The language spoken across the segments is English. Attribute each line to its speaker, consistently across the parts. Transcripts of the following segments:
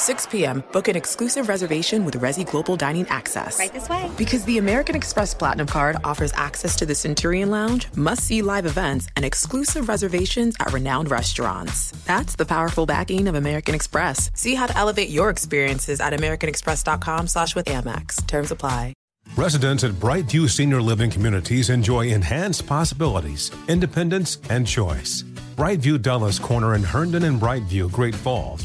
Speaker 1: 6 p.m., book an exclusive reservation with Resy Global Dining Access.
Speaker 2: Right this way.
Speaker 1: Because the American Express Platinum Card offers access to the Centurion Lounge, must see live events, and exclusive reservations at renowned restaurants. That's the powerful backing of American Express. See how to elevate your experiences at AmericanExpress.com slash with Amex. Terms apply.
Speaker 3: Residents at Brightview Senior Living Communities enjoy enhanced possibilities, independence, and choice. Brightview Dulles Corner in Herndon and Brightview, Great Falls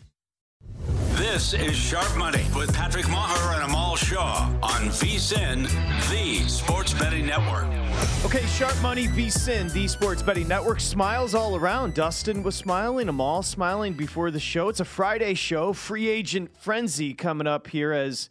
Speaker 4: This is Sharp Money with Patrick Meagher and Amal Shaw on VSIN, the Sports Betting Network.
Speaker 5: Okay, Sharp Money, VSIN, the Sports Betting Network. Smiles all around. Dustin was smiling. Amal smiling before the show. It's a Friday show. Free agent frenzy coming up here as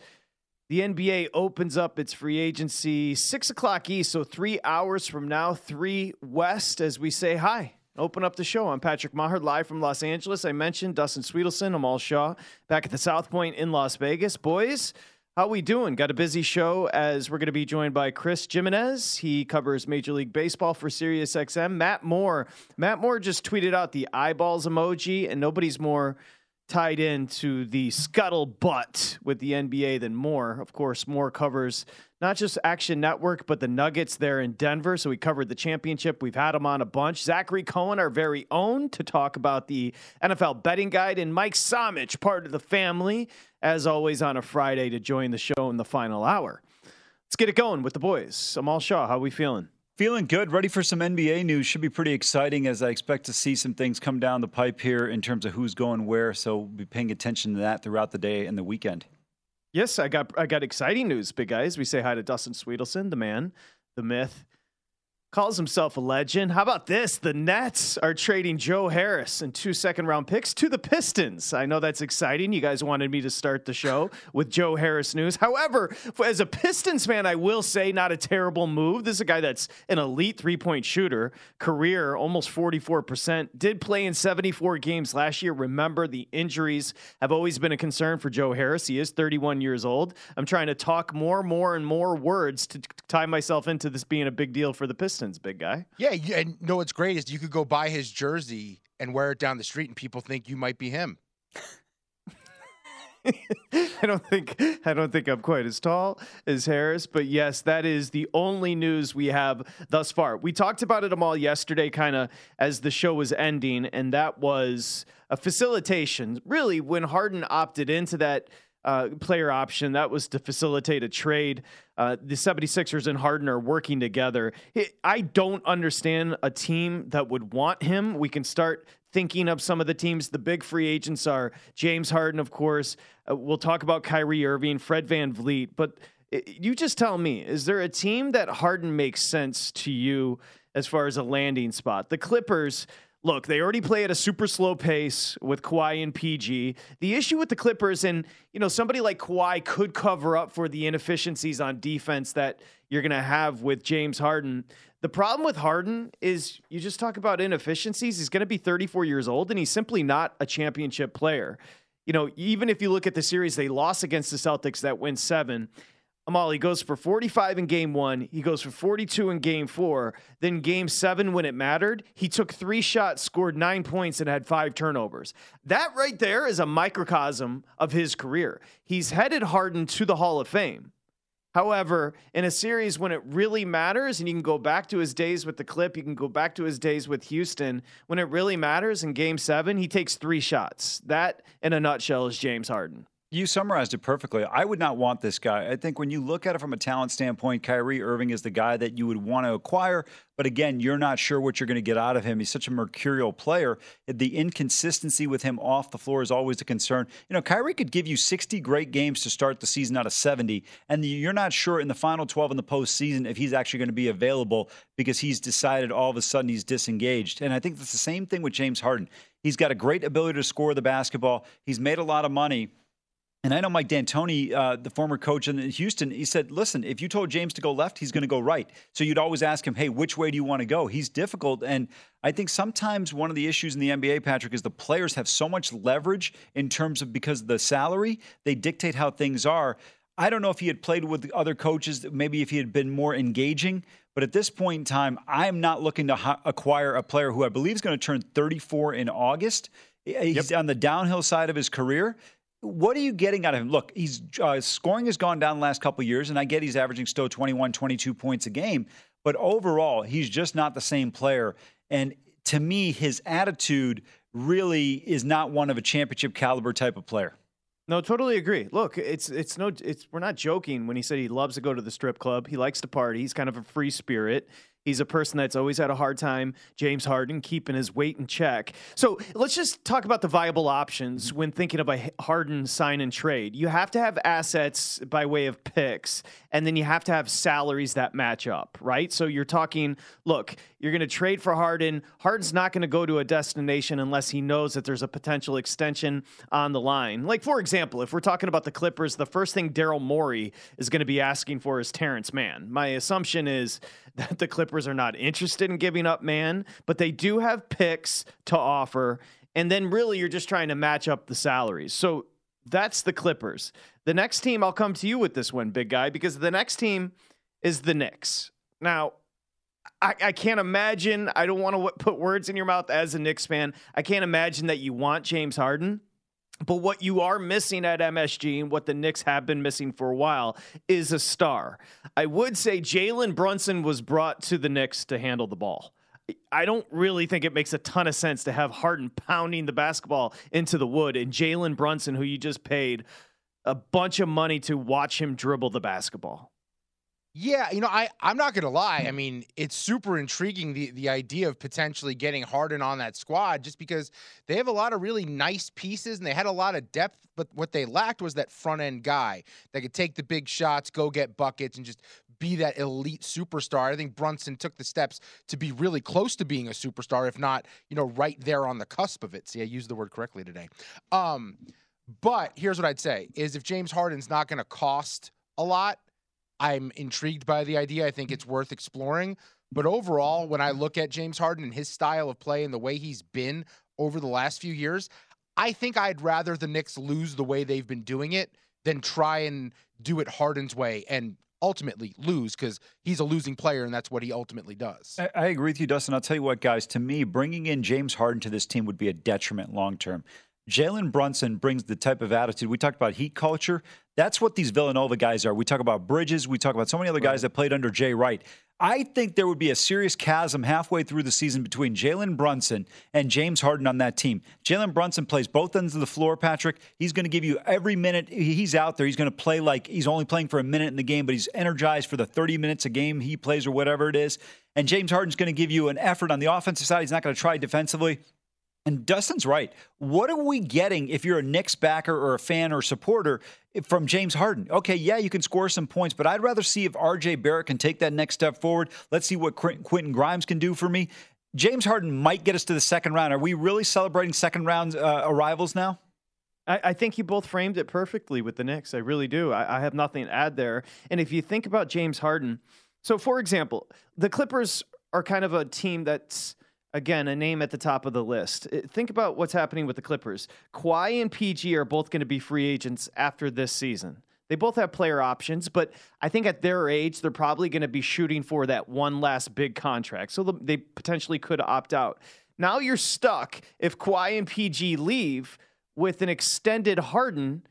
Speaker 5: the NBA opens up its free agency six o'clock east, so three hours from now, three west. As we say hi open up the show. I'm Patrick Meagher, live from Los Angeles. I mentioned Dustin Sweetelson, Amal Shaw, back at the South Point in Las Vegas. Boys, how we doing? Got a busy show as we're going to be joined by Chris Gimenez. He covers Major League Baseball for SiriusXM. Matt Moore. Matt Moore just tweeted out the eyeballs emoji, and nobody's more tied into the scuttlebutt with the NBA than Moore. Of course, Moore covers not just Action Network, but the Nuggets there in Denver. So we covered the championship. We've had him on a bunch. Zachary Cohen, our very own, to talk about the NFL betting guide, and Mike Samich, part of the family, as always on a Friday to join the show in the final hour. Let's get it going with the boys. Amal Shaw, how we feeling?
Speaker 6: Feeling good, ready for some NBA news. Should be pretty exciting as I expect to see some things come down the pipe here in terms of who's going where. So we'll be paying attention to that throughout the day and the weekend.
Speaker 5: Yes, I got I got exciting news, big guys. We say hi to Dustin Sweetelson, the man, the myth, calls himself a legend. How about this? The Nets are trading Joe Harris and two second round picks to the Pistons. I know that's exciting. You guys wanted me to start the show with Joe Harris news. However, as a Pistons fan, I will say not a terrible move. This is a guy that's an elite three point shooter, career almost 44%. Did play in 74 games last year. Remember, the injuries have always been a concern for Joe Harris. He is 31 years old. I'm trying to talk more, more, and more words to tie myself into this being a big deal for the Pistons. Big guy.
Speaker 7: Yeah, and no, what's great is you could go buy his jersey and wear it down the street, and people think you might be him.
Speaker 5: I don't think I don't think I'm quite as tall as Harris, but yes, that is the only news we have thus far. We talked about it all yesterday, kind of as the show was ending, and that was a facilitation. Really, when Harden opted into that uh, player option. That was to facilitate a trade. Uh, the 76ers and Harden are working together. I don't understand a team that would want him. We can start thinking of some of the teams. The big free agents are James Harden, of course. Uh, we'll talk about Kyrie Irving, Fred VanVleet. But you just tell me, is there a team that Harden makes sense to you as far as a landing spot? The Clippers look, they already play at a super slow pace with Kawhi and PG. The issue with the Clippers, and you know, somebody like Kawhi could cover up for the inefficiencies on defense that you're going to have with James Harden. The problem with Harden is you just talk about inefficiencies. He's going to be 34 years old, and he's simply not a championship player. You know, even if you look at the series they lost against the Celtics that win seven, Amal, he goes for 45 in game one. He goes for 42 in game four. Then game seven, when it mattered, he took three shots, scored nine points, and had five turnovers. That right there is a microcosm of his career. He's headed Harden to the Hall of Fame. However, in a series when it really matters, and you can go back to his days with the clip, you can go back to his days with Houston, when it really matters in game seven, he takes three shots. That, in a nutshell, is James Harden.
Speaker 6: You summarized it perfectly. I would not want this guy. I think when you look at it from a talent standpoint, Kyrie Irving is the guy that you would want to acquire. But again, you're not sure what you're going to get out of him. He's such a mercurial player. The inconsistency with him off the floor is always a concern. You know, Kyrie could give you 60 great games to start the season out of 70, and you're not sure in the final 12 in the postseason if he's actually going to be available because he's decided all of a sudden he's disengaged. And I think that's the same thing with James Harden. He's got a great ability to score the basketball. He's made a lot of money and I know Mike D'Antoni, uh, the former coach in Houston, he said, listen, if you told James to go left, he's going to go right. So you'd always ask him, hey, which way do you want to go? He's difficult. And I think sometimes one of the issues in the NBA, Patrick, is the players have so much leverage in terms of because of the salary, they dictate how things are. I don't know if he had played with other coaches, maybe if he had been more engaging. But at this point in time, I'm not looking to ha- acquire a player who I believe is going to turn 34 in August. He's yep. on the downhill side of his career what are you getting out of him? Look, he's uh, scoring has gone down the last couple years, and I get he's averaging still 21, 22 points a game, but overall, he's just not the same player. And to me, his attitude really is not one of a championship caliber type of player.
Speaker 5: No, totally agree. Look, it's it's no it's we're not joking when he said he loves to go to the strip club. He likes to party. He's kind of a free spirit. He's a person that's always had a hard time, James Harden, keeping his weight in check. So let's just talk about the viable options mm-hmm. when thinking of a Harden sign and trade. You have to have assets by way of picks, and then you have to have salaries that match up, right? So you're talking, look, you're going to trade for Harden. Harden's not going to go to a destination unless he knows that there's a potential extension on the line. Like, for example, if we're talking about the Clippers, the first thing Daryl Morey is going to be asking for is Terrence Mann. My assumption is that the Clippers are not interested in giving up Mann, but they do have picks to offer. And then really you're just trying to match up the salaries. So that's the Clippers. The next team, I'll come to you with this one, big guy, because the next team is the Knicks. Now, I, I can't imagine, I don't want to put words in your mouth as a Knicks fan. I can't imagine that you want James Harden. But what you are missing at MSG and what the Knicks have been missing for a while is a star. I would say Jalen Brunson was brought to the Knicks to handle the ball. I don't really think it makes a ton of sense to have Harden pounding the basketball into the wood and Jalen Brunson, who you just paid a bunch of money to watch him dribble the basketball.
Speaker 7: Yeah, you know, I I'm not gonna lie. I mean, it's super intriguing the the idea of potentially getting Harden on that squad, just because they have a lot of really nice pieces and they had a lot of depth. But what they lacked was that front end guy that could take the big shots, go get buckets, and just be that elite superstar. I think Brunson took the steps to be really close to being a superstar, if not, you know, right there on the cusp of it. See, I used the word correctly today. Um, but here's what I'd say: is if James Harden's not going to cost a lot I'm intrigued by the idea. I think it's worth exploring. But overall, when I look at James Harden and his style of play and the way he's been over the last few years, I think I'd rather the Knicks lose the way they've been doing it than try and do it Harden's way and ultimately lose because he's a losing player and that's what he ultimately does.
Speaker 6: I, I, agree with you, Dustin. I'll tell you what, guys, to me, bringing in James Harden to this team would be a detriment long term. Jalen Brunson brings the type of attitude. We talked about heat culture. That's what these Villanova guys are. We talk about Bridges. We talk about so many other guys that played under Jay Wright. I think there would be a serious chasm halfway through the season between Jalen Brunson and James Harden on that team. Jalen Brunson plays both ends of the floor, Patrick. He's going to give you every minute he's out there. He's going to play like he's only playing for a minute in the game, but he's energized for the 30 minutes a game he plays or whatever it is. And James Harden's going to give you an effort on the offensive side. He's not going to try defensively. And Dustin's right. What are we getting if you're a Knicks backer or a fan or supporter from James Harden? Okay, yeah, you can score some points, but I'd rather see if RJ Barrett can take that next step forward. Let's see what Quentin Grimes can do for me. James Harden might get us to the second round. Are we really celebrating second round uh, arrivals now?
Speaker 5: I, I, think you both framed it perfectly with the Knicks. I really do. I, I have nothing to add there. And if you think about James Harden, so for example, the Clippers are kind of a team that's again, a name at the top of the list. Uh, think about what's happening with the Clippers. Kawhi and PG are both going to be free agents after this season. They both have player options, but I think at their age, they're probably going to be shooting for that one last big contract. So they potentially could opt out. Now you're stuck if Kawhi and PG leave with an extended Harden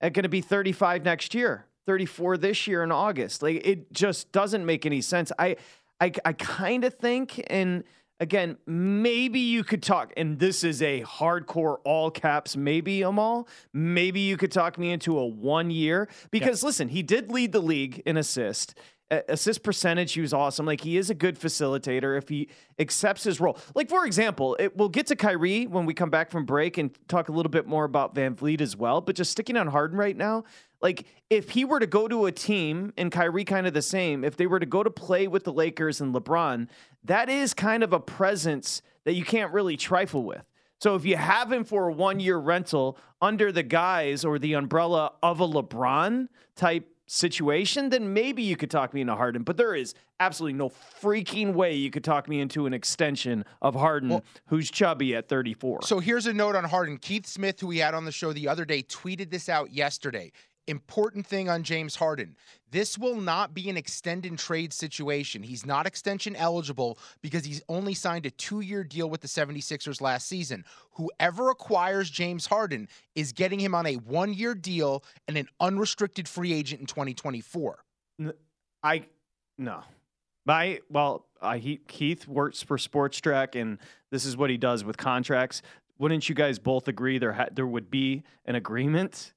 Speaker 5: at going to be 35 next year. 34 this year in August. Like it just doesn't make any sense. I I I kind of think and again, maybe you could talk, and this is a hardcore all caps, maybe Amal. Maybe you could talk me into a one year because listen, he did lead the league in assist. Assist percentage, he was awesome. Like he is a good facilitator if he accepts his role. Like for example, it, we'll get to Kyrie when we come back from break and talk a little bit more about VanVleet as well. But just sticking on Harden right now, like if he were to go to a team and Kyrie kind of the same, if they were to go to play with the Lakers and LeBron, that is kind of a presence that you can't really trifle with. So if you have him for a one year rental under the guise or the umbrella of a LeBron type situation, then maybe you could talk me into Harden. But there is absolutely no freaking way you could talk me into an extension of Harden, well, who's chubby at 34.
Speaker 7: So here's a note on Harden. Keith Smith, who we had on the show the other day, tweeted this out yesterday important thing on James Harden. This will not be an extend and trade situation. He's not extension eligible because he's only signed a two year deal with the 76ers last season. Whoever acquires James Harden is getting him on a one year deal and an unrestricted free agent in 2024.
Speaker 5: I, no. My, well, uh, he, Keith works for Spotrac, and this is what he does with contracts. Wouldn't you guys both agree there ha- there would be an agreement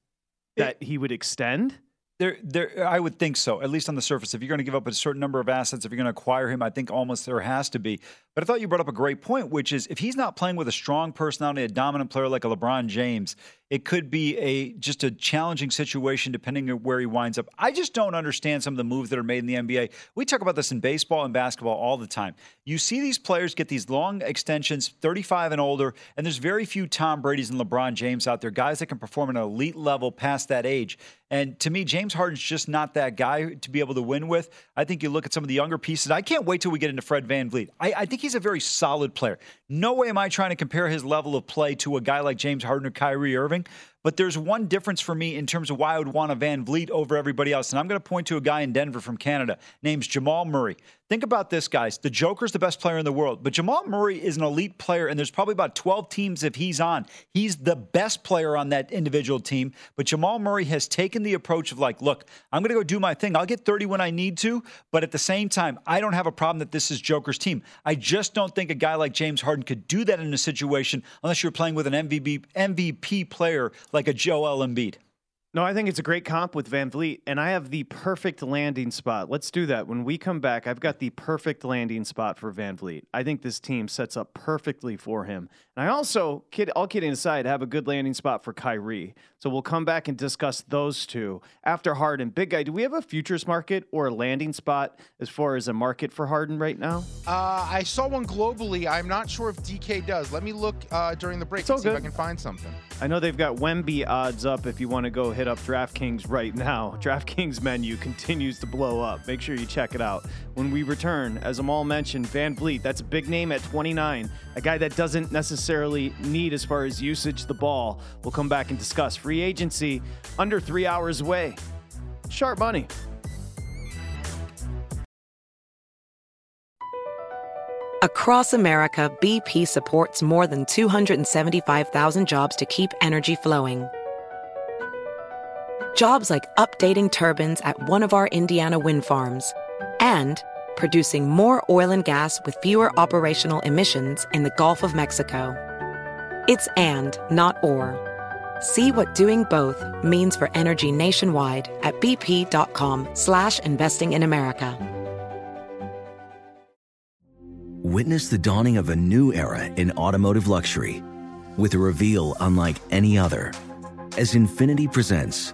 Speaker 5: that he would extend?
Speaker 6: There, there, I would think so. At least on the surface, if you're going to give up a certain number of assets, if you're going to acquire him, I think almost there has to be. But I thought you brought up a great point, which is if he's not playing with a strong personality, a dominant player like a LeBron James, it could be a just a challenging situation depending on where he winds up. I just don't understand some of the moves that are made in the NBA. We talk about this in baseball and basketball all the time. You see these players get these long extensions, 35 and older, and there's very few Tom Brady's and LeBron James out there, guys that can perform at an elite level past that age. And to me, James Harden's just not that guy to be able to win with. I think you look at some of the younger pieces. I can't wait till we get into Fred VanVleet. I, I think he's a very solid player. No way am I trying to compare his level of play to a guy like James Harden or Kyrie Irving something but there's one difference for me in terms of why I would want a VanVleet over everybody else. And I'm going to point to a guy in Denver from Canada named Jamal Murray. Think about this, guys. The Joker's the best player in the world, but Jamal Murray is an elite player, and there's probably about 12 teams if he's on. He's the best player on that individual team. But Jamal Murray has taken the approach of like, look, I'm going to go do my thing. I'll get 30 when I need to, but at the same time, I don't have a problem that this is Joker's team. I just don't think a guy like James Harden could do that in a situation unless you're playing with an MVP, MVP player like a Joel Embiid.
Speaker 5: No, I think it's a great comp with VanVleet, and I have the perfect landing spot. Let's do that. When we come back, I've got the perfect landing spot for VanVleet. I think this team sets up perfectly for him. And I also, kid, all kidding aside, have a good landing spot for Kyrie. So we'll come back and discuss those two after Harden. Big guy, do we have a futures market or a landing spot as far as a market for Harden right now?
Speaker 7: Uh, I saw one globally. I'm not sure if DK does. Let me look uh, during the break and see good. if I can find something.
Speaker 5: I know they've got Wemby odds up if you want to go hit up DraftKings right now. DraftKings menu continues to blow up. Make sure you check it out. When we return, as Amal mentioned, VanVleet, that's a big name at 29, a guy that doesn't necessarily need as far as usage the ball. We'll come back and discuss free agency under three hours away. Sharp money.
Speaker 8: Across America, BP supports more than 275,000 jobs to keep energy flowing. Jobs like updating turbines at one of our Indiana wind farms and producing more oil and gas with fewer operational emissions in the Gulf of Mexico. It's and, not or. See what doing both means for energy nationwide at bp.com slash investing in America.
Speaker 2: Witness the dawning of a new era in automotive luxury with a reveal unlike any other as Infiniti presents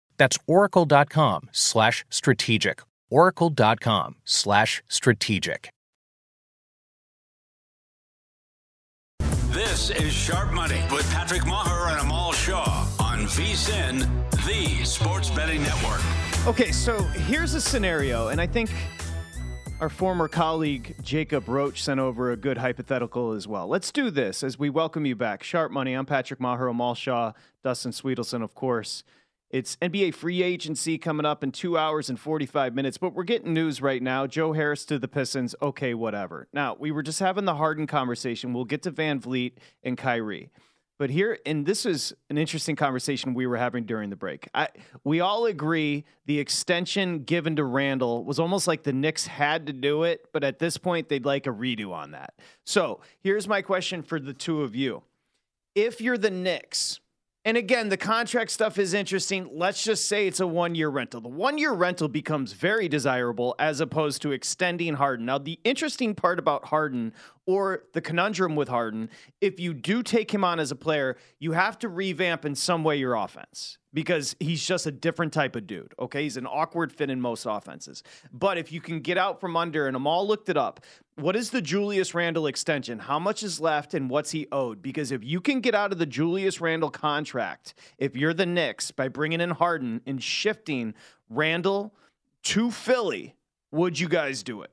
Speaker 9: That's oracle.com slash strategic. Oracle.com slash strategic.
Speaker 4: This is Sharp Money with Patrick Meagher and Amal Shaw on VSIN, the sports betting network.
Speaker 5: Okay, so here's a scenario, and I think our former colleague Jacob Roach sent over a good hypothetical as well. Let's do this as we welcome you back. Sharp Money. I'm Patrick Meagher, Amal Shaw, Dustin Sweetelson, of course. It's NBA free agency coming up in two hours and 45 minutes, but we're getting news right now. Joe Harris to the Pistons. Okay, whatever. Now, we were just having the Harden conversation. We'll get to Van Vleet and Kyrie. But here, and this is an interesting conversation we were having during the break. I, we all agree the extension given to Randle was almost like the Knicks had to do it, but at this point, they'd like a redo on that. So here's my question for the two of you. If you're the Knicks, and again, the contract stuff is interesting. Let's just say it's a one year rental. The one year rental becomes very desirable as opposed to extending Harden. Now, the interesting part about Harden or the conundrum with Harden, if you do take him on as a player, you have to revamp in some way your offense because he's just a different type of dude. Okay. He's an awkward fit in most offenses. But if you can get out from under, and Amal looked it up, what is the Julius Randle extension? How much is left and what's he owed? Because if you can get out of the Julius Randle contract, if you're the Knicks, by bringing in Harden and shifting Randle to Philly, would you guys do it?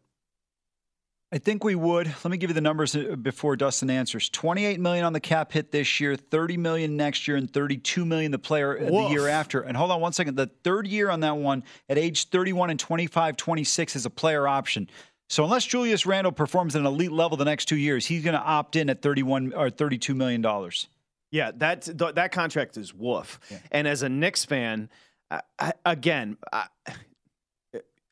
Speaker 6: I think we would. Let me give you the numbers uh, before Dustin answers. 28 million on the cap hit this year, 30 million next year, and 32 million the player uh, the year after. And hold on one second. The third year on that one at age 31 and 25, 26 is a player option. So unless Julius Randle performs at an elite level the next two years, he's going to opt in at 31 or 32 million dollars.
Speaker 5: Yeah, that that contract is woof. Yeah. And as a Knicks fan, I, again, I,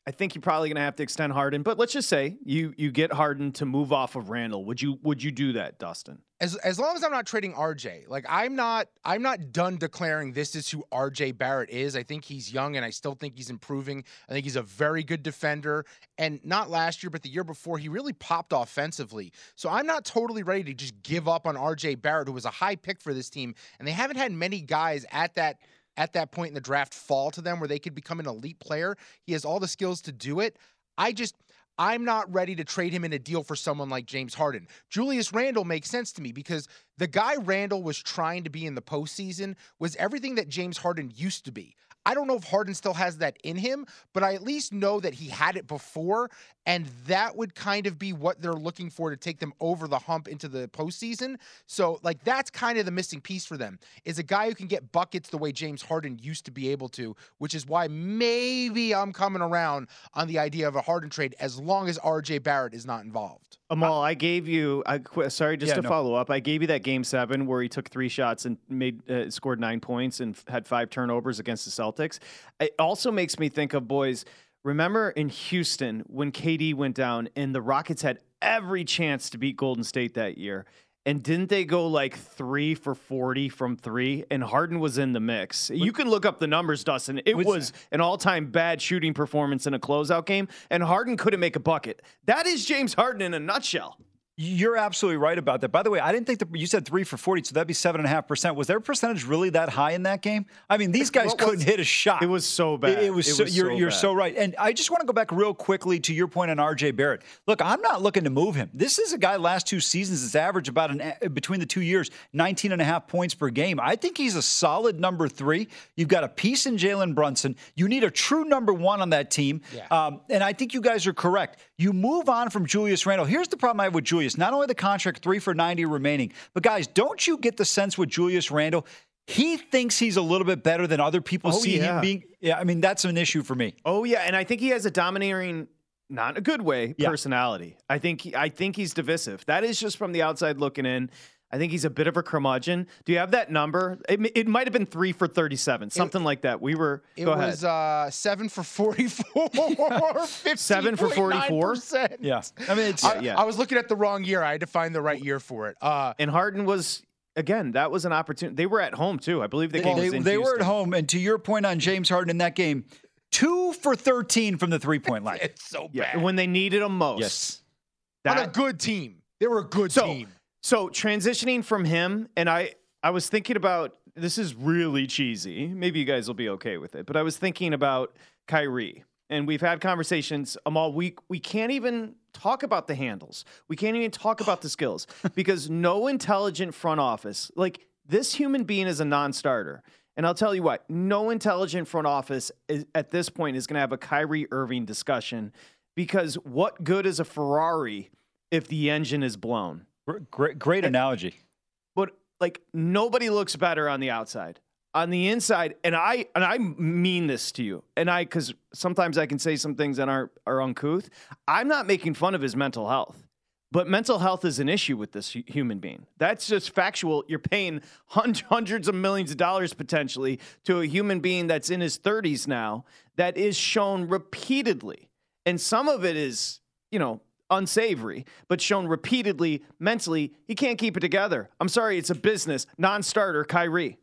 Speaker 5: I think you're probably going to have to extend Harden, but let's just say you you get Harden to move off of Randle. Would you would you do that, Dustin?
Speaker 7: As as long as I'm not trading RJ, like I'm not I'm not done declaring this is who RJ Barrett is. I think he's young and I still think he's improving. I think he's a very good defender. And not last year, but the year before, he really popped offensively. So I'm not totally ready to just give up on RJ Barrett, who was a high pick for this team. And they haven't had many guys at that at that point in the draft fall to them where they could become an elite player. He has all the skills to do it. I just I'm not ready to trade him in a deal for someone like James Harden. Julius Randle makes sense to me because the guy Randle was trying to be in the postseason was everything that James Harden used to be. I don't know if Harden still has that in him, but I at least know that he had it before. And that would kind of be what they're looking for to take them over the hump into the postseason. So, like, that's kind of the missing piece for them is a guy who can get buckets the way James Harden used to be able to, which is why maybe I'm coming around on the idea of a Harden trade as long as RJ Barrett is not involved.
Speaker 5: Amal, I gave you. I sorry, just yeah, to no. follow up. I gave you that game seven where he took three shots and made uh, scored nine points and had five turnovers against the Celtics. It also makes me think of boys. Remember in Houston when KD went down and the Rockets had every chance to beat Golden State that year, and didn't they go like three for 40 from three? And Harden was in the mix. You can look up the numbers, Dustin. It was an all time bad shooting performance in a closeout game, and Harden couldn't make a bucket. That is James Harden in a nutshell.
Speaker 6: You're absolutely right about that. By the way, I didn't think that you said three for 40, so that'd be seven and a half percent. Was their percentage really that high in that game? I mean, these guys couldn't hit a shot.
Speaker 5: It was so bad.
Speaker 6: It, it was,
Speaker 5: It
Speaker 6: so,
Speaker 5: was
Speaker 6: you're,
Speaker 5: so
Speaker 6: you're so right. And I just want to go back real quickly to your point on RJ Barrett. Look, I'm not looking to move him. This is a guy last two seasons that's averaged about an between the two years, 19 and a half points per game. I think he's a solid number three. You've got a piece in Jalen Brunson. You need a true number one on that team.
Speaker 7: Yeah.
Speaker 6: Um, and I think you guys are correct. You move on from Julius Randle. Here's the problem I have with Julius. Not only the contract three for 90 remaining, but guys, don't you get the sense with Julius Randle? He thinks he's a little bit better than other people
Speaker 5: Oh,
Speaker 6: see
Speaker 5: yeah.
Speaker 6: him being. Yeah, I mean, that's an issue for me.
Speaker 5: Oh yeah, and I think he has a domineering, not a good way,
Speaker 6: Yeah.
Speaker 5: personality. I think he, I think he's divisive. That is just from the outside looking in. I think he's a bit of a curmudgeon. Do you have that number? It, it might have been three for thirty-seven, something like that. We were.
Speaker 7: It
Speaker 5: go
Speaker 7: was
Speaker 5: ahead.
Speaker 7: uh, seven for 44.
Speaker 5: Seven for 44?
Speaker 7: 15.9%.
Speaker 6: Yeah, I mean, it's
Speaker 7: I,
Speaker 5: yeah.
Speaker 7: I was looking at the wrong year. I had to find the right year for it. Uh,
Speaker 5: and Harden was again. That was an opportunity. They were at home too. I believe the
Speaker 6: they,
Speaker 5: game was
Speaker 6: they,
Speaker 5: in
Speaker 6: they were at home. And to your point on James Harden in that game, two for 13 from the three point line.
Speaker 7: it's so
Speaker 5: Yeah,
Speaker 7: bad.
Speaker 5: when they needed him most.
Speaker 6: Yes.
Speaker 7: On a good team. They were a good
Speaker 5: so,
Speaker 7: team.
Speaker 5: So transitioning from him, and I, I was thinking about this is really cheesy. Maybe you guys will be okay with it, but I was thinking about Kyrie, and we've had conversations. Amal, we we can't even talk about the handles. We can't even talk about the skills because no intelligent front office, like this human being, is a non-starter. And I'll tell you what, no intelligent front office is, at this point is going to have a Kyrie Irving discussion because what good is a Ferrari if the engine is blown?
Speaker 6: Great, great analogy.
Speaker 5: but like nobody looks better on the outside. On the inside and i and i mean this to you and i because sometimes i can say some things that aren't are uncouth. I'm not making fun of his mental health but mental health is an issue with this human being. That's just factual. You're paying hundreds of millions of dollars potentially to a human being that's in his 30s now that is shown repeatedly. And some of it is you know unsavory, but shown repeatedly mentally, he can't keep it together. I'm sorry, it's a business. Non-starter, Kyrie.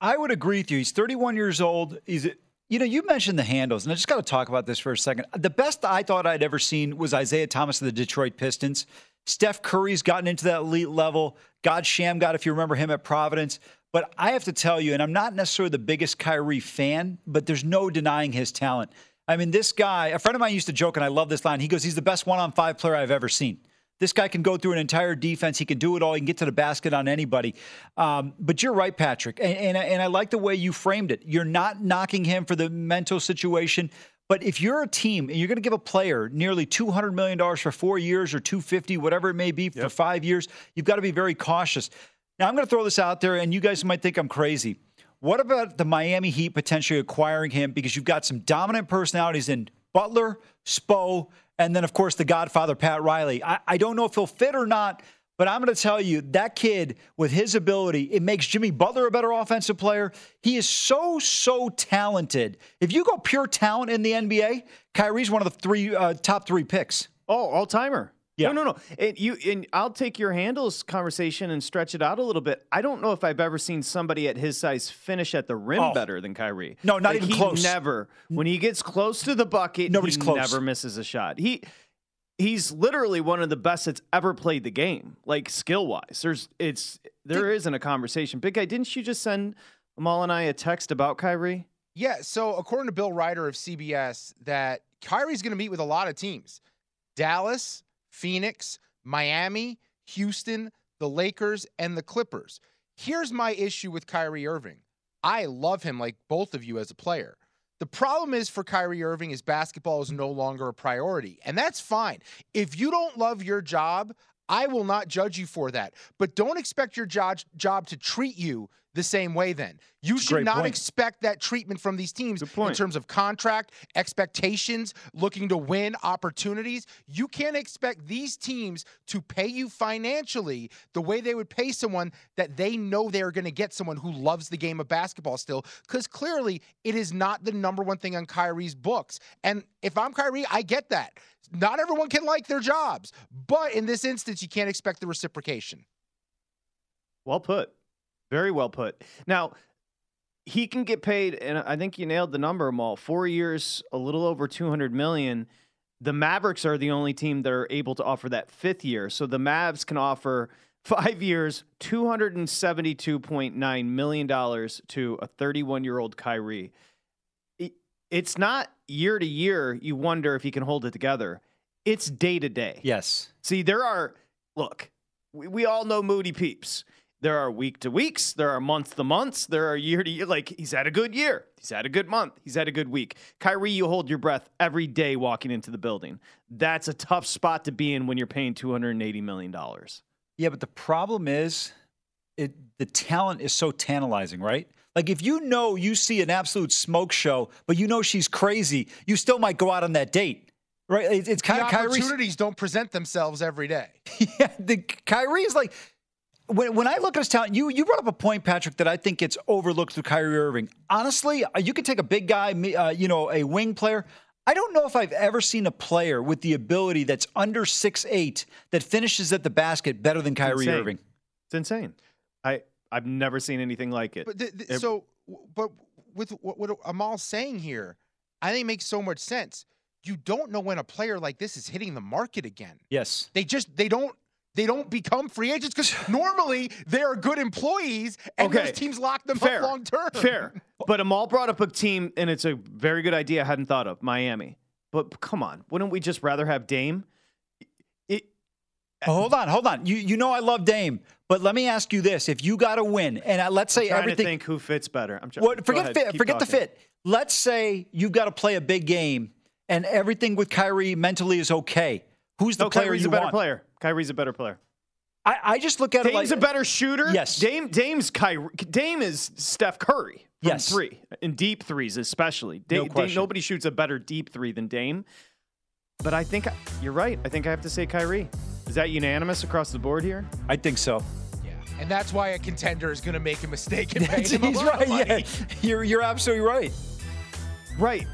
Speaker 6: I would agree with you. He's 31 years old. He's, you know, you mentioned the handles, and I just got to talk about this for a second. The best I thought I'd ever seen was Isaiah Thomas of the Detroit Pistons. Steph Curry's gotten into that elite level. God Shammgod, if you remember him at Providence. But I have to tell you, and I'm not necessarily the biggest Kyrie fan, but there's no denying his talent. I mean, this guy, a friend of mine used to joke, and I love this line. He goes, He's the best one on five player I've ever seen. This guy can go through an entire defense. He can do it all. He can get to the basket on anybody. Um, but you're right, Patrick. And, and, and I like the way you framed it. You're not knocking him for the mental situation. But if you're a team and you're going to give a player nearly $200 million for four years or 250, whatever it may be for five years, you've got to be very cautious. Now, I'm going to throw this out there, and you guys might think I'm crazy. What about the Miami Heat potentially acquiring him because you've got some dominant personalities in Butler, Spo, and then, of course, the Godfather, Pat Riley. I, I don't know if he'll fit or not, but I'm going to tell you that kid with his ability, it makes Jimmy Butler a better offensive player. He is so, so talented. If you go pure talent in the NBA, Kyrie's one of the three uh, top three picks.
Speaker 5: Oh, all timer.
Speaker 6: Yeah.
Speaker 5: No, no, no. And you and I'll take your handles conversation and stretch it out a little bit. I don't know if I've ever seen somebody at his size finish at the rim
Speaker 6: Oh.
Speaker 5: better than Kyrie.
Speaker 6: No, not
Speaker 5: Like,
Speaker 6: even
Speaker 5: he
Speaker 6: close.
Speaker 5: Never. When he gets close to the bucket,
Speaker 6: Nobody's
Speaker 5: he
Speaker 6: close.
Speaker 5: never misses a shot. He he's literally one of the best that's ever played the game, like skill wise. There's it's there isn't a conversation. Big guy, didn't you just send Amal and I a text about Kyrie?
Speaker 7: Yeah, so according to Bill Reiter of CBS, that Kyrie's going to meet with a lot of teams: Dallas, Phoenix, Miami, Houston, the Lakers, and the Clippers. Here's my issue with Kyrie Irving. I love him like both of you as a player. The problem is for Kyrie Irving is basketball is no longer a priority, and that's fine. If you don't love your job, I will not judge you for that. But don't expect your job job to treat you the same way then. You
Speaker 6: That's
Speaker 7: should not
Speaker 6: point.
Speaker 7: expect that treatment from these teams in terms of contract, expectations, looking to win opportunities. You can't expect these teams to pay you financially the way they would pay someone that they know they're going to get someone who loves the game of basketball still, because clearly it is not the number one thing on Kyrie's books. And if I'm Kyrie, I get that. Not everyone can like their jobs, but in this instance, you can't expect the reciprocation.
Speaker 5: Well put. Very well put. Now, he can get paid, and I think you nailed the number, Maul. Four years, a little over two hundred million. the Mavericks are the only team that are able to offer that fifth year. So the Mavs can offer five years, $272.9 million to a 31 year old Kyrie. It's not year to year, you wonder if he can hold it together. It's day to day.
Speaker 6: Yes.
Speaker 5: See, there are, look, we, we all know Moody Peeps. There are week to weeks, there are month to months, there are year to year. Like, he's had a good year, he's had a good month, he's had a good week. Kyrie, you hold your breath every day walking into the building. That's a tough spot to be in when you're paying $280 million.
Speaker 6: Yeah, but the problem is it the talent is so tantalizing, right? Like if you know you see an absolute smoke show, but you know she's crazy, you still might go out on that date. Right? It's, it's
Speaker 7: The
Speaker 6: kind of Kyrie's
Speaker 7: opportunities don't present themselves every day.
Speaker 6: yeah, the Kyrie is like when, when I look at his talent, you you brought up a point, Patrick, that I think gets overlooked through Kyrie Irving. Honestly, uh, you could take a big guy, uh, you know, a wing player. I don't know if I've ever seen a player with the ability that's under six eight that finishes at the basket better than Kyrie
Speaker 5: insane.
Speaker 6: Irving.
Speaker 5: It's insane. I, I've never seen anything like it.
Speaker 7: But th- th-
Speaker 5: Ev-
Speaker 7: so, but with what, what Amal's saying here, I think it makes so much sense. You don't know when a player like this is hitting the market again.
Speaker 6: Yes.
Speaker 7: They just they don't they don't become free agents because normally they are good employees and
Speaker 5: Okay.
Speaker 7: those teams lock them
Speaker 5: Fair.
Speaker 7: up long term.
Speaker 5: Fair. But Amal brought up a team, and it's a very good idea I hadn't thought of Miami. But come on, wouldn't we just rather have Dame? It,
Speaker 6: Oh, hold on, hold on. You you know I love Dame, but let me ask you this: If you got to win, and uh, let's say
Speaker 5: trying
Speaker 6: everything,
Speaker 5: to think who fits better. I'm trying.
Speaker 6: What, forget
Speaker 5: ahead,
Speaker 6: fit.
Speaker 5: keep
Speaker 6: Forget the fit. Let's say you've got to play a big game, and everything with Kyrie mentally is okay. Who's the
Speaker 5: No,
Speaker 6: player
Speaker 5: Kyrie's
Speaker 6: you
Speaker 5: a better
Speaker 6: want?
Speaker 5: player. Kyrie's a better player.
Speaker 6: I, I just look at it
Speaker 5: Dame's
Speaker 6: like
Speaker 5: a better shooter.
Speaker 6: Yes.
Speaker 5: Dame. Dame's Kyrie. Dame is Steph Curry from
Speaker 6: Yes.
Speaker 5: three in deep threes, especially.
Speaker 6: No
Speaker 5: Da- Dame,
Speaker 6: question.
Speaker 5: nobody shoots a better deep three than Dame. But I think you're right. I think I have to say Kyrie. Is that unanimous across the board here?
Speaker 6: I think so.
Speaker 7: Yeah, and that's why a contender is going to make a mistake and pay
Speaker 6: He's
Speaker 7: him a lot
Speaker 6: right.
Speaker 7: of money.
Speaker 6: Yeah, you're you're absolutely right.
Speaker 5: Right.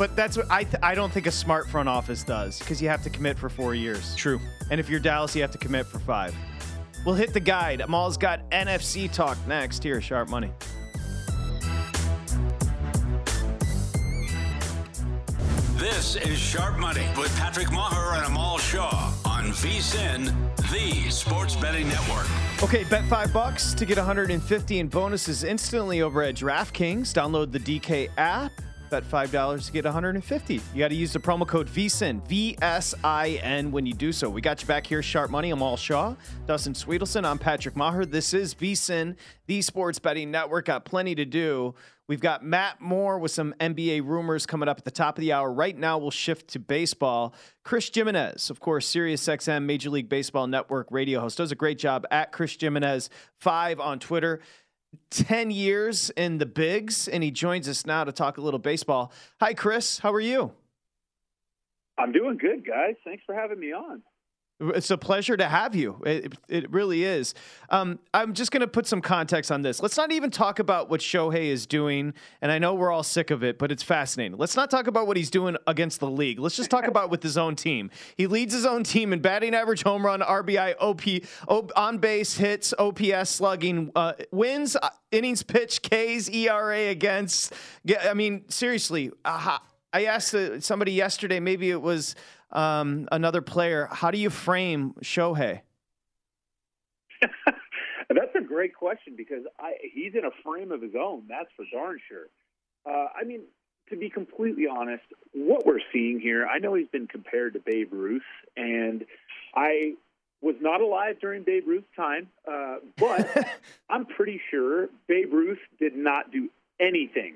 Speaker 5: But that's what I, th- I don't think a smart front office does because you have to commit for four years.
Speaker 6: True.
Speaker 5: And if you're Dallas, you have to commit for five. We'll hit the guide. Amal's got NFC talk next here, Sharp Money.
Speaker 4: This is Sharp Money with Patrick Meagher and Amal Shaw on VSIN, the Sports Betting Network.
Speaker 5: Okay, bet five bucks to get 150 in bonuses instantly over at DraftKings. Download the DK app. Bet five dollars to get 150. You got to use the promo code VSIN V S I N when you do so. We got you back here, Sharp Money. Amal Shaw, Dustin Sweetelson. I'm Patrick Meagher. This is VSIN, the Sports Betting Network. Got plenty to do. We've got Matt Moore with some NBA rumors coming up at the top of the hour. Right now, we'll shift to baseball. Chris Gimenez, of course, SiriusXM Major League Baseball Network radio host, does a great job at Chris Gimenez five on Twitter. 10 years in the bigs, and he joins us now to talk a little baseball. Hi, Chris. How are you?
Speaker 10: I'm doing good, guys. Thanks for having me on.
Speaker 5: It's a pleasure to have you. It, it really is. Um, I'm just going to put some context on this. Let's not even talk about what Shohei is doing. And I know we're all sick of it, but it's fascinating. Let's not talk about what he's doing against the league. Let's just talk about with his own team. He leads his own team in batting average, home run, RBI, OP, on base hits, OPS, slugging, uh, wins, uh, innings pitched, Ks, ERA against. I mean, seriously, uh, I asked uh, somebody yesterday, maybe it was um, another player. How do you frame Shohei?
Speaker 10: That's a great question because I, he's in a frame of his own. That's for darn sure. Uh, I mean, to be completely honest, what we're seeing here, I know he's been compared to Babe Ruth, and I was not alive during Babe Ruth's time, uh, but I'm pretty sure Babe Ruth did not do anything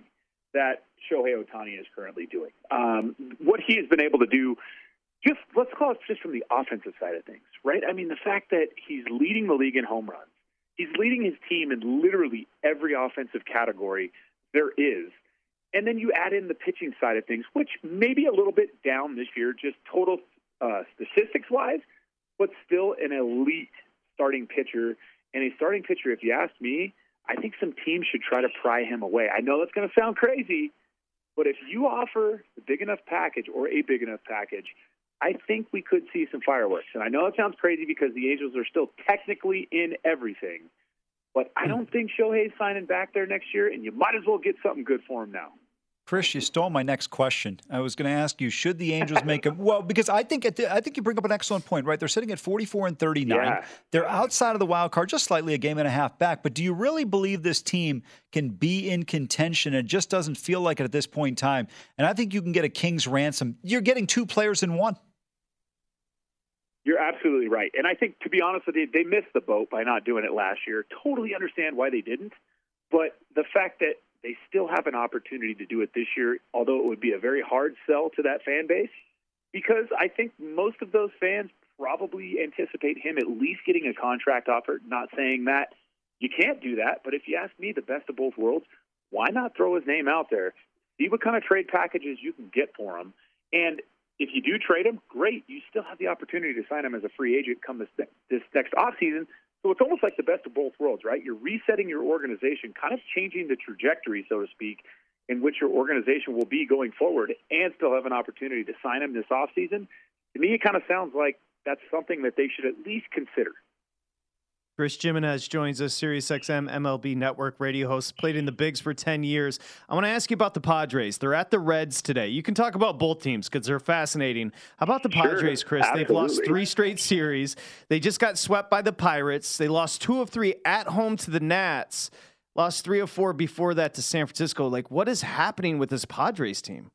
Speaker 10: that Shohei Ohtani is currently doing. Um, what he has been able to do just let's call it just from the offensive side of things, right? I mean, the fact that he's leading the league in home runs, he's leading his team in literally every offensive category there is. And then you add in the pitching side of things, which may be a little bit down this year, just total uh, statistics wise, but still an elite starting pitcher. And a starting pitcher, if you ask me, I think some teams should try to pry him away. I know that's going to sound crazy, but if you offer a big enough package or a big enough package, I think we could see some fireworks. And I know it sounds crazy because the Angels are still technically in everything, but I don't think Shohei's signing back there next year, and you might as well get something good for him now.
Speaker 6: Chris, you stole my next question. I was going to ask you: Should the Angels make a well? Because I think the, I think you bring up an excellent point, right? They're sitting at 44 and 39.
Speaker 10: Yeah.
Speaker 6: They're outside of the wild card, just slightly a game and a half back. But do you really believe this team can be in contention? It just doesn't feel like it at this point in time. And I think you can get a king's ransom. You're getting two players in one.
Speaker 10: You're absolutely right. And I think, to be honest with you, they missed the boat by not doing it last year. Totally understand why they didn't. But the fact that they still have an opportunity to do it this year, although it would be a very hard sell to that fan base, because I think most of those fans probably anticipate him at least getting a contract offer. Not saying that you can't do that, but if you ask me, the best of both worlds, why not throw his name out there? See what kind of trade packages you can get for him. And if you do trade him, great. You still have the opportunity to sign him as a free agent come this, this next offseason. So it's almost like the best of both worlds, right? You're resetting your organization, kind of changing the trajectory, so to speak, in which your organization will be going forward and still have an opportunity to sign him this offseason. To me, it kind of sounds like that's something that they should at least consider.
Speaker 5: Chris Gimenez joins us, SiriusXM MLB Network radio host, played in the Bigs for 10 years. I want to ask you about the Padres. They're at the Reds today. You can talk about both teams because they're fascinating. How about the Padres, Chris?
Speaker 10: absolutely.
Speaker 5: They've lost three straight series. They just got swept by the Pirates. They lost two of three at home to the Nats, lost three of four before that to San Francisco. Like, what is happening with this Padres team?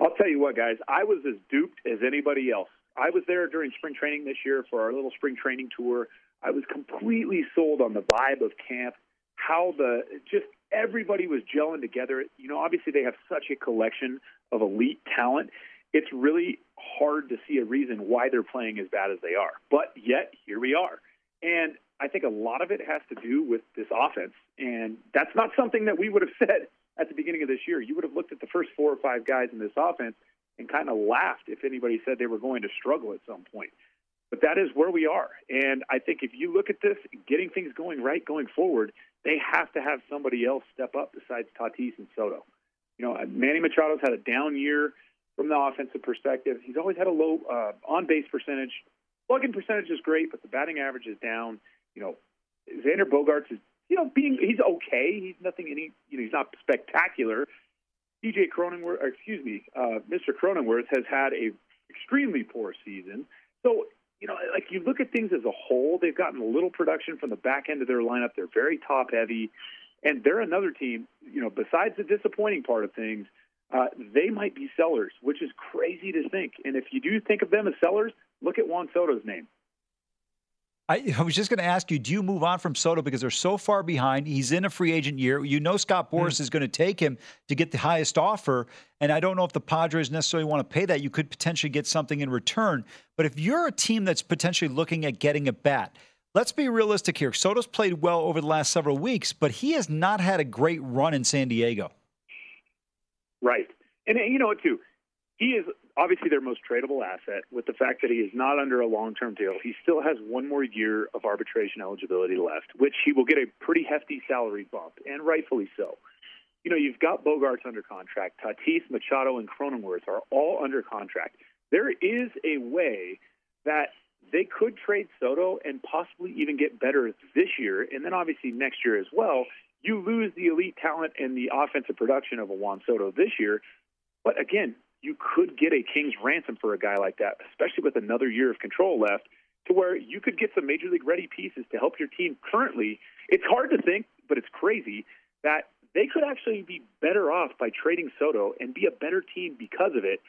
Speaker 10: I'll tell you what, guys, I was as duped as anybody else. I was there during spring training this year for our little spring training tour. I was completely sold on the vibe of camp, how the just everybody was gelling together. You know, obviously they have such a collection of elite talent. It's really hard to see a reason why they're playing as bad as they are. But yet, here we are. And I think a lot of it has to do with this offense. And that's not something that we would have said at the beginning of this year. You would have looked at the first four or five guys in this offense and kind of laughed if anybody said they were going to struggle at some point. But that is where we are. And I think if you look at this, getting things going right going forward, they have to have somebody else step up besides Tatis and Soto. You know, Manny Machado's had a down year from the offensive perspective. He's always had a low uh, on base percentage. Slugging percentage is great, but the batting average is down. You know, Xander Bogaerts is, you know, being he's okay. He's nothing any, you know, he's not spectacular. DJ Cronenworth, excuse me, uh, Mr. Cronenworth has had a extremely poor season. So you know, like you look at things as a whole, they've gotten a little production from the back end of their lineup. They're very top heavy, and they're another team. You know, besides the disappointing part of things, uh, they might be sellers, which is crazy to think. And if you do think of them as sellers, look at Juan Soto's name.
Speaker 6: I, I was just going to ask you, do you move on from Soto because they're so far behind? He's in a free agent year. You know Scott Boras mm. is going to take him to get the highest offer. And I don't know if the Padres necessarily want to pay that. You could potentially get something in return. But if you're a team that's potentially looking at getting a bat, let's be realistic here. Soto's played well over the last several weeks, but he has not had a great run in San Diego.
Speaker 10: Right. And you know what, too? He is obviously their most tradable asset with the fact that he is not under a long term deal. He still has one more year of arbitration eligibility left, which he will get a pretty hefty salary bump, and rightfully so. You know, you've got Bogaerts under contract, Tatis, Machado, and Cronenworth are all under contract. There is a way that they could trade Soto and possibly even get better this year, and then obviously next year as well. You lose the elite talent and the offensive production of a Juan Soto this year, but again, you could get a king's ransom for a guy like that, especially with another year of control left, to where you could get some major league ready pieces to help your team currently. It's hard to think, but it's crazy that they could actually be better off by trading Soto and be a better team because of it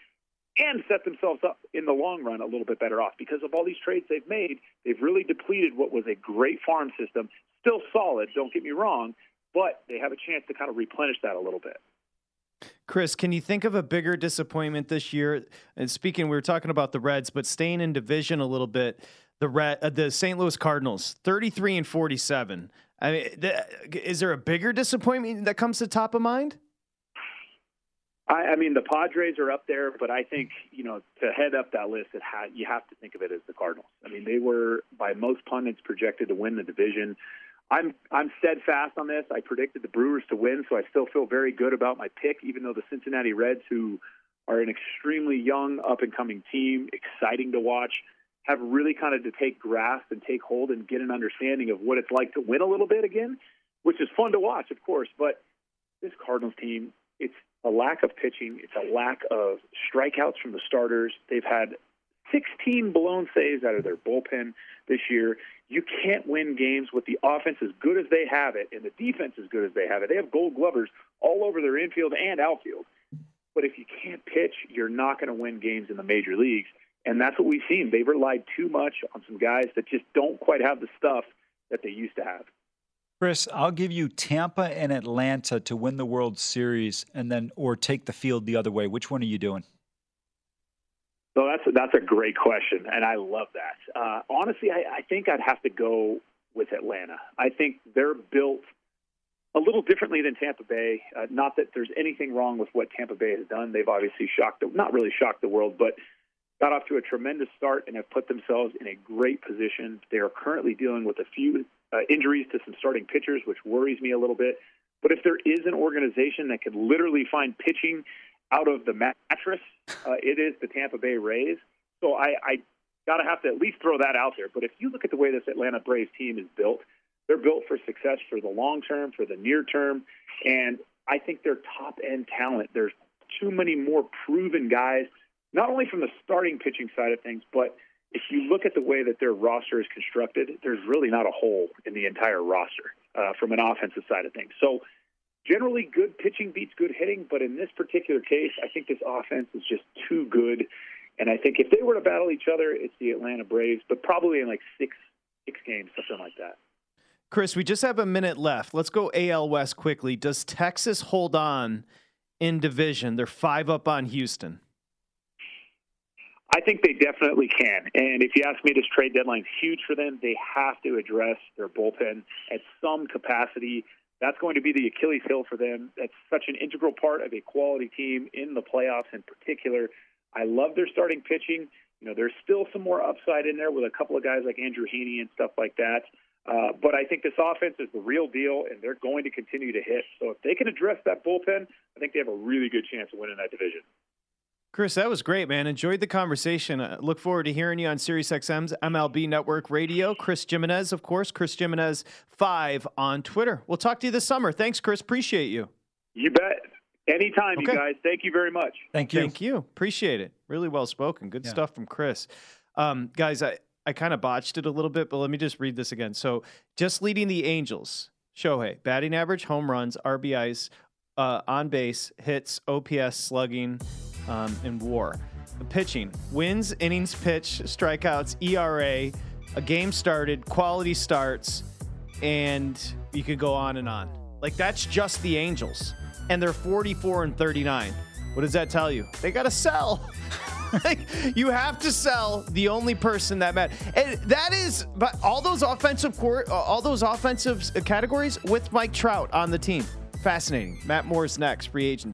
Speaker 10: and set themselves up in the long run a little bit better off because of all these trades they've made. They've really depleted what was a great farm system, still solid, don't get me wrong, but they have a chance to kind of replenish that a little bit.
Speaker 5: Chris, can you think of a bigger disappointment this year? And speaking, we were talking about the Reds, but staying in division a little bit, the Red, uh, the St. Louis Cardinals, thirty-three and forty-seven. I mean, the, is there a bigger disappointment that comes to top of mind?
Speaker 10: I, I mean, the Padres are up there, but I think you know to head up that list, it ha- you have to think of it as the Cardinals. I mean, they were by most pundits projected to win the division. I'm I'm steadfast on this. I predicted the Brewers to win, so I still feel very good about my pick, even though the Cincinnati Reds, who are an extremely young, up and coming team, exciting to watch, have really kind of to take grasp and take hold and get an understanding of what it's like to win a little bit again, which is fun to watch, of course. But this Cardinals team, It's a lack of pitching. It's a lack of strikeouts from the starters. They've had 16 blown saves out of their bullpen this year. You can't win games with the offense as good as they have it and the defense as good as they have it. They have gold glovers all over their infield and outfield. But if you can't pitch, you're not going to win games in the major leagues. And that's what we've seen. They've relied too much on some guys that just don't quite have the stuff that they used to have.
Speaker 6: Chris, I'll give you Tampa and Atlanta to win the World Series and then or take the field the other way. Which one are you doing?
Speaker 10: So that's that's a great question, and I love that. Uh, honestly, I, I think I'd have to go with Atlanta. I think they're built a little differently than Tampa Bay. Uh, not that there's anything wrong with what Tampa Bay has done. They've obviously shocked, the, not really shocked the world, but got off to a tremendous start and have put themselves in a great position. They are currently dealing with a few uh, injuries to some starting pitchers, which worries me a little bit. But if there is an organization that could literally find pitching out of the mattress, uh, it is the Tampa Bay Rays. So I, I got to have to at least throw that out there. But if you look at the way this Atlanta Braves team is built, they're built for success for the long term, for the near term, and I think they're top end talent. There's too many more proven guys not only from the starting pitching side of things, but if you look at the way that their roster is constructed, there's really not a hole in the entire roster uh, from an offensive side of things. So, generally, good pitching beats good hitting, but in this particular case, I think this offense is just too good. And I think if they were to battle each other, it's the Atlanta Braves, but probably in like six six games, something like that.
Speaker 5: Chris, we just have a minute left. Let's go AL West quickly. Does Texas hold on in division? They're five up on Houston.
Speaker 10: I think they definitely can. And if you ask me, this trade deadline is huge for them. They have to address their bullpen at some capacity. That's going to be the Achilles heel for them. That's such an integral part of a quality team in the playoffs in particular. I love their starting pitching. You know, there's still some more upside in there with a couple of guys like Andrew Heaney and stuff like that. Uh, but I think this offense is the real deal, and they're going to continue to hit. So if they can address that bullpen, I think they have a really good chance of winning that division.
Speaker 5: Chris, that was great, man. Enjoyed the conversation. Uh, look forward to hearing you on SiriusXM's MLB Network Radio. Chris Gimenez, of course, Chris Gimenez five on Twitter. We'll talk to you this summer. Thanks, Chris. Appreciate you.
Speaker 10: You bet. Anytime, okay. you guys. Thank you very much.
Speaker 6: Thank you.
Speaker 5: Thank you. Appreciate it. Really well spoken. Good yeah. stuff from Chris. Um, guys, I, I kind of botched it a little bit, but let me just read this again. So, just leading the Angels, Shohei, batting average, home runs, RBIs, uh, on base, hits, OPS, slugging um, in war. Pitching wins, innings pitch, strikeouts, ERA, a game started, quality starts, and you could go on and on. Like that's just the Angels, and they're 44 and 39. What does that tell you? They got to sell. like, you have to sell the only person that matters. And that is, but all those offensive court, all those offensive categories with Mike Trout on the team. Fascinating. Matt Moore's next, free agent.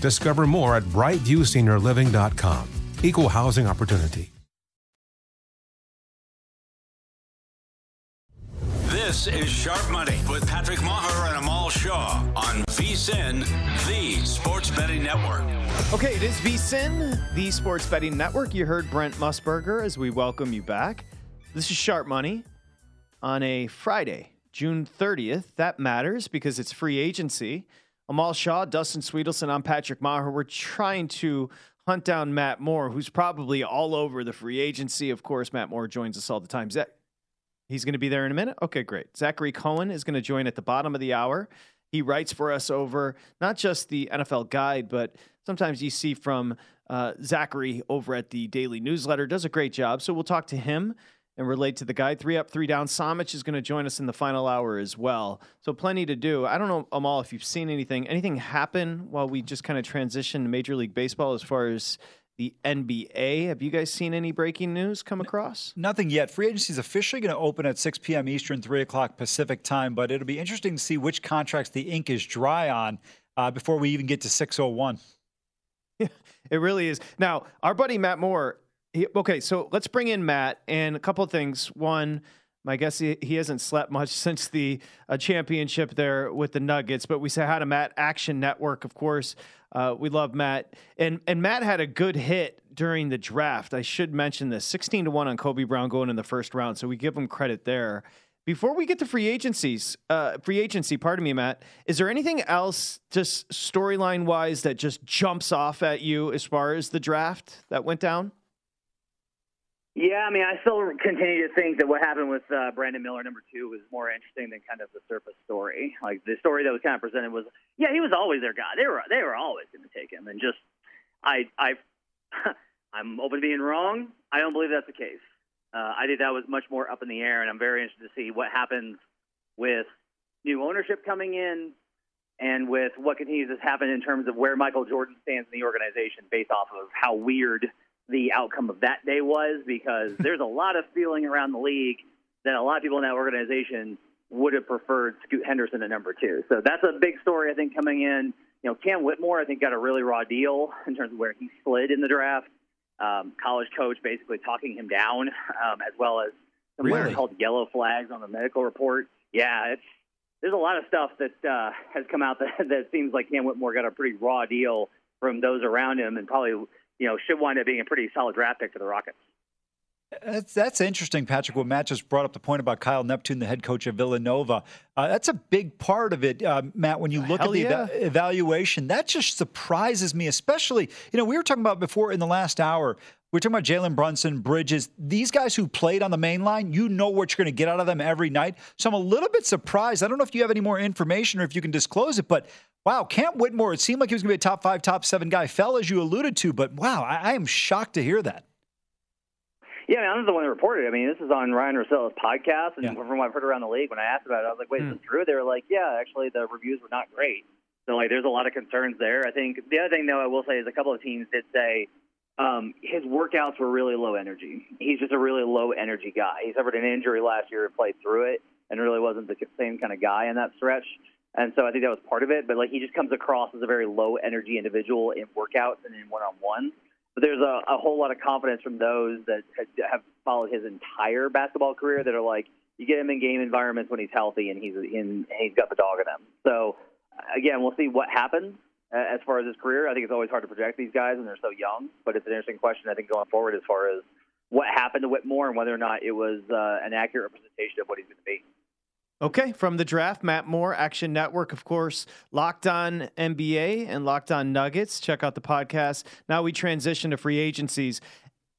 Speaker 3: Discover more at brightviewseniorliving.com. Equal housing opportunity.
Speaker 4: This is Sharp Money with Patrick Meagher and Amal Shaw on VSIN, the Sports Betting Network.
Speaker 5: Okay, it is VSIN, the Sports Betting Network. You heard Brent Musburger as we welcome you back. This is Sharp Money on a Friday, June 30th. That matters because it's free agency. Amal Shaw, Dustin Sweetelson, I'm Patrick Meagher. We're trying to hunt down Matt Moore, who's probably all over the free agency. Of course, Matt Moore joins us all the time. Zach, he's going to be there in a minute. Okay, great. Zachary Cohen is going to join at the bottom of the hour. He writes for us over not just the NFL guide, but sometimes you see from uh, Zachary over at the daily newsletter. Does a great job. So we'll talk to him and relate to the guy. Three up, three down. Samich is going to join us in the final hour as well. So plenty to do. I don't know, Amal, if you've seen anything. Anything happen while we just kind of transition to Major League Baseball as far as the NBA. Have you guys seen any breaking news come across?
Speaker 6: Nothing yet. Free agency is officially going to open at 6 p.m. Eastern, 3 o'clock Pacific time, but it'll be interesting to see which contracts the ink is dry on uh, before we even get to 601.
Speaker 5: Yeah, it really is. Now, our buddy Matt Moore he, okay, so let's bring in Matt and a couple of things. One, I guess he, he hasn't slept much since the uh, championship there with the Nuggets, but we say hi to Matt Action Network, of course. Uh, we love Matt, and and Matt had a good hit during the draft. I should mention this: sixteen to one on Kobe Brown going in the first round, so we give him credit there. Before we get to free agencies, uh, free agency, pardon me, Matt, is there anything else just storyline wise that just jumps off at you as far as the draft that went down?
Speaker 11: Yeah, I mean, I still continue to think that what happened with uh, Brandon Miller, number two, was more interesting than kind of the surface story. Like the story that was kind of presented was, yeah, he was always their guy. They were they were always going to take him, and just I I I'm open to being wrong. I don't believe that's the case. Uh, I think that was much more up in the air, and I'm very interested to see what happens with new ownership coming in and with what continues to happen in terms of where Michael Jordan stands in the organization based off of how weird the outcome of that day was because there's a lot of feeling around the league that a lot of people in that organization would have preferred Scoot Henderson at number two. So that's a big story, I think, coming in. You know, Cam Whitmore, I think, got a really raw deal in terms of where he slid in the draft. Um, college coach basically talking him down, um, as well as some
Speaker 6: really?
Speaker 11: called yellow flags on the medical report. Yeah, it's there's a lot of stuff that uh, has come out that, that seems like Cam Whitmore got a pretty raw deal from those around him, and probably you know, should wind up being a pretty solid draft pick for the Rockets.
Speaker 6: That's, that's interesting, Patrick. What Matt just brought up the point about Kyle Neptune, the head coach of Villanova. Uh, that's a big part of it, uh, Matt. When you look
Speaker 5: Hell
Speaker 6: at the
Speaker 5: yeah.
Speaker 6: eva- evaluation, that just surprises me. Especially, you know, we were talking about before in the last hour. We are talking about Jalen Brunson, Bridges, these guys who played on the main line. You know what you're going to get out of them every night. So I'm a little bit surprised. I don't know if you have any more information or if you can disclose it, but wow, Cam Whitmore. It seemed like he was going to be a top five, top seven guy. Fell as you alluded to, but wow, I, I am shocked to hear that.
Speaker 11: Yeah, I mean, I'm the one that reported. it. I mean, this is on Ryan Russillo's podcast, and
Speaker 6: Yeah.
Speaker 11: from what I've heard around the league, when I asked about it, I was like, "Wait, is this hmm. true?" They were like, "Yeah, actually, the reviews were not great." So, like, there's a lot of concerns there. I think the other thing, though, I will say is a couple of teams did say um, his workouts were really low energy. He's just a really low energy guy. He suffered an injury last year and played through it, and really wasn't the same kind of guy in that stretch. And so I think that was part of it. But like, he just comes across as a very low energy individual in workouts and in one on ones. But there's a, a whole lot of confidence from those that ha- have followed his entire basketball career that are like, you get him in game environments when he's healthy and he's in, he's got the dog in him. So again, we'll see what happens as far as his career. I think it's always hard to project these guys when they're so young, but it's an interesting question I think going forward as far as what happened to Whitmore and whether or not it was uh, an accurate representation of what he's going to be.
Speaker 5: Okay, from the draft, Matt Moore, Action Network, of course, Locked On NBA and Locked On Nuggets. Check out the podcast. Now we transition to free agencies.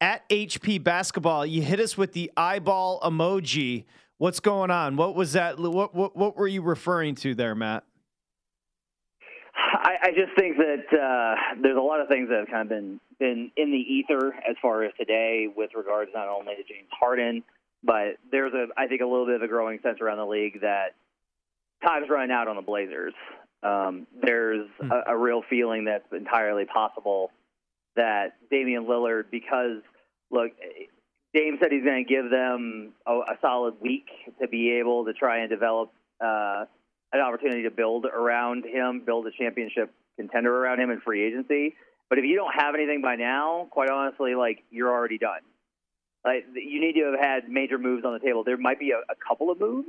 Speaker 5: At HP Basketball, you hit us with the eyeball emoji. What's going on? What was that? What what, what were you referring to there, Matt?
Speaker 11: I, I just think that uh, there's a lot of things that have kind of been been in the ether as far as today, with regards not only to James Harden, but there's a I think a little bit of a growing sense around the league that time's running out on the Blazers. Um, there's a, a real feeling that's entirely possible that Damian Lillard, because look, Dame said he's going to give them a, a solid week to be able to try and develop uh, an opportunity to build around him, build a championship contender around him in free agency. But if you don't have anything by now, quite honestly, like you're already done. Like you need to have had major moves on the table. There might be a, a couple of moves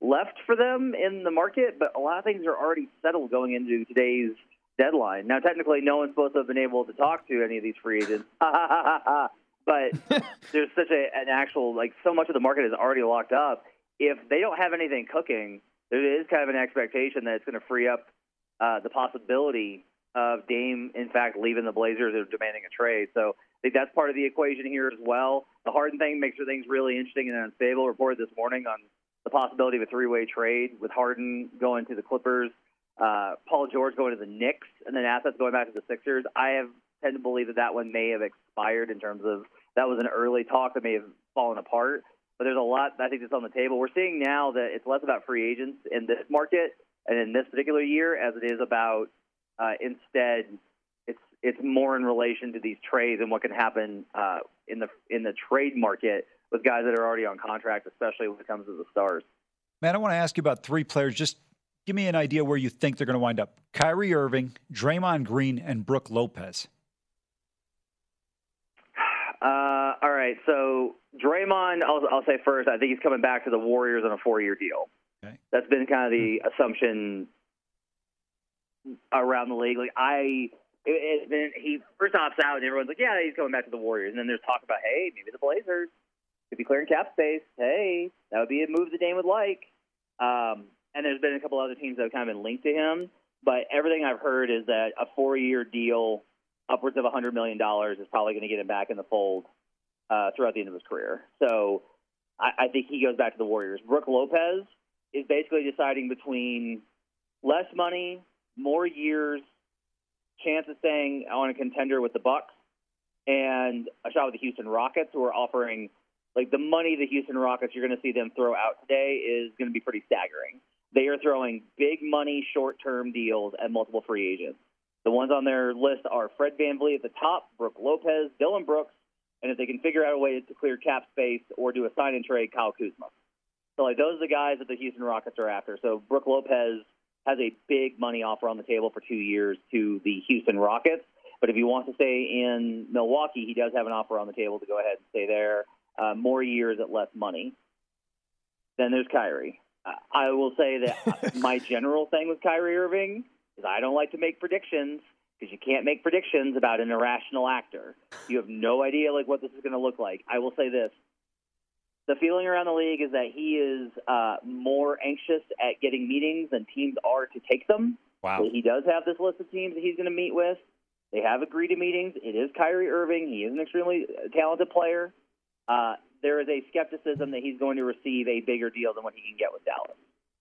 Speaker 11: left for them in the market, but a lot of things are already settled going into today's deadline. Now, technically, no one's supposed to have been able to talk to any of these free agents, but there's such a, an actual like so much of the market is already locked up. If they don't have anything cooking, there is kind of an expectation that it's going to free up uh, the possibility of Dame, in fact, leaving the Blazers or demanding a trade. So I think that's part of the equation here as well. The Harden thing makes things really interesting and unstable. Reported this morning on the possibility of a three-way trade with Harden going to the Clippers, uh, Paul George going to the Knicks, and then assets going back to the Sixers. I have tend to believe that that one may have expired in terms of that was an early talk that may have fallen apart. But there's a lot I think that's on the table. We're seeing now that it's less about free agents in this market and in this particular year as it is about uh, instead it's it's more in relation to these trades and what can happen uh, in the in the trade market with guys that are already on contract, especially when it comes to the stars.
Speaker 6: Man, I want to ask you about three players. Just give me an idea where you think they're going to wind up. Kyrie Irving, Draymond Green, and Brook Lopez.
Speaker 11: Uh, right, so Draymond, I'll, I'll say first. I think he's coming back to the Warriors on a four-year deal.
Speaker 6: Okay.
Speaker 11: That's been kind of the assumption around the league. Like I, it, it's been he first opts out, and everyone's like, yeah, he's coming back to the Warriors. And then there's talk about, hey, maybe the Blazers could be clearing cap space. Hey, that would be a move the Dame would like. Um, and there's been a couple other teams that have kind of been linked to him. But everything I've heard is that a four-year deal, upwards of $100 million, is probably going to get him back in the fold uh, throughout the end of his career. So I, I think he goes back to the Warriors. Brook Lopez is basically deciding between less money, more years, chance of staying on a contender with the Bucks, and a shot with the Houston Rockets, who are offering like the money the Houston Rockets you're going to see them throw out today is going to be pretty staggering. They are throwing big money short term deals at multiple free agents. The ones on their list are Fred VanVleet at the top, Brook Lopez, Dillon Brooks, and if they can figure out a way to clear cap space or do a sign and trade, Kyle Kuzma. So like those are the guys that the Houston Rockets are after. So Brook Lopez has a big money offer on the table for two years to the Houston Rockets. But if he wants to stay in Milwaukee, he does have an offer on the table to go ahead and stay there. Uh, more years at less money. Then there's Kyrie. I will say that my general thing with Kyrie Irving is I don't like to make predictions because you can't make predictions about an irrational actor. You have no idea like what this is going to look like. I will say this: the feeling around the league is that he is uh, more anxious at getting meetings than teams are to take them.
Speaker 6: Wow.
Speaker 11: He does have this list of teams that he's going to meet with. They have agreed to meetings. It is Kyrie Irving. He is an extremely talented player. Uh, there is a skepticism that he's going to receive a bigger deal than what he can get with Dallas.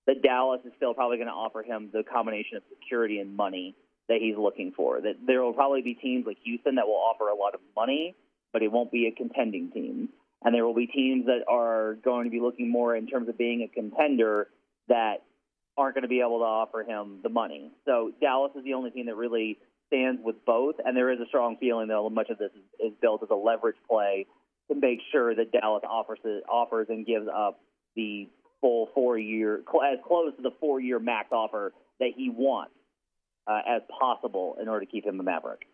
Speaker 11: That Dallas is still probably going to offer him the combination of security and money that he's looking for. That there will probably be teams like Houston that will offer a lot of money, but it won't be a contending team. And there will be teams that are going to be looking more in terms of being a contender that aren't going to be able to offer him the money. So Dallas is the only team that really stands with both, and there is a strong feeling that much of this is, built as a leverage play to make sure that Dallas offers offers and gives up the full four year, as close to the four year max offer that he wants uh, as possible in order to keep him a Maverick.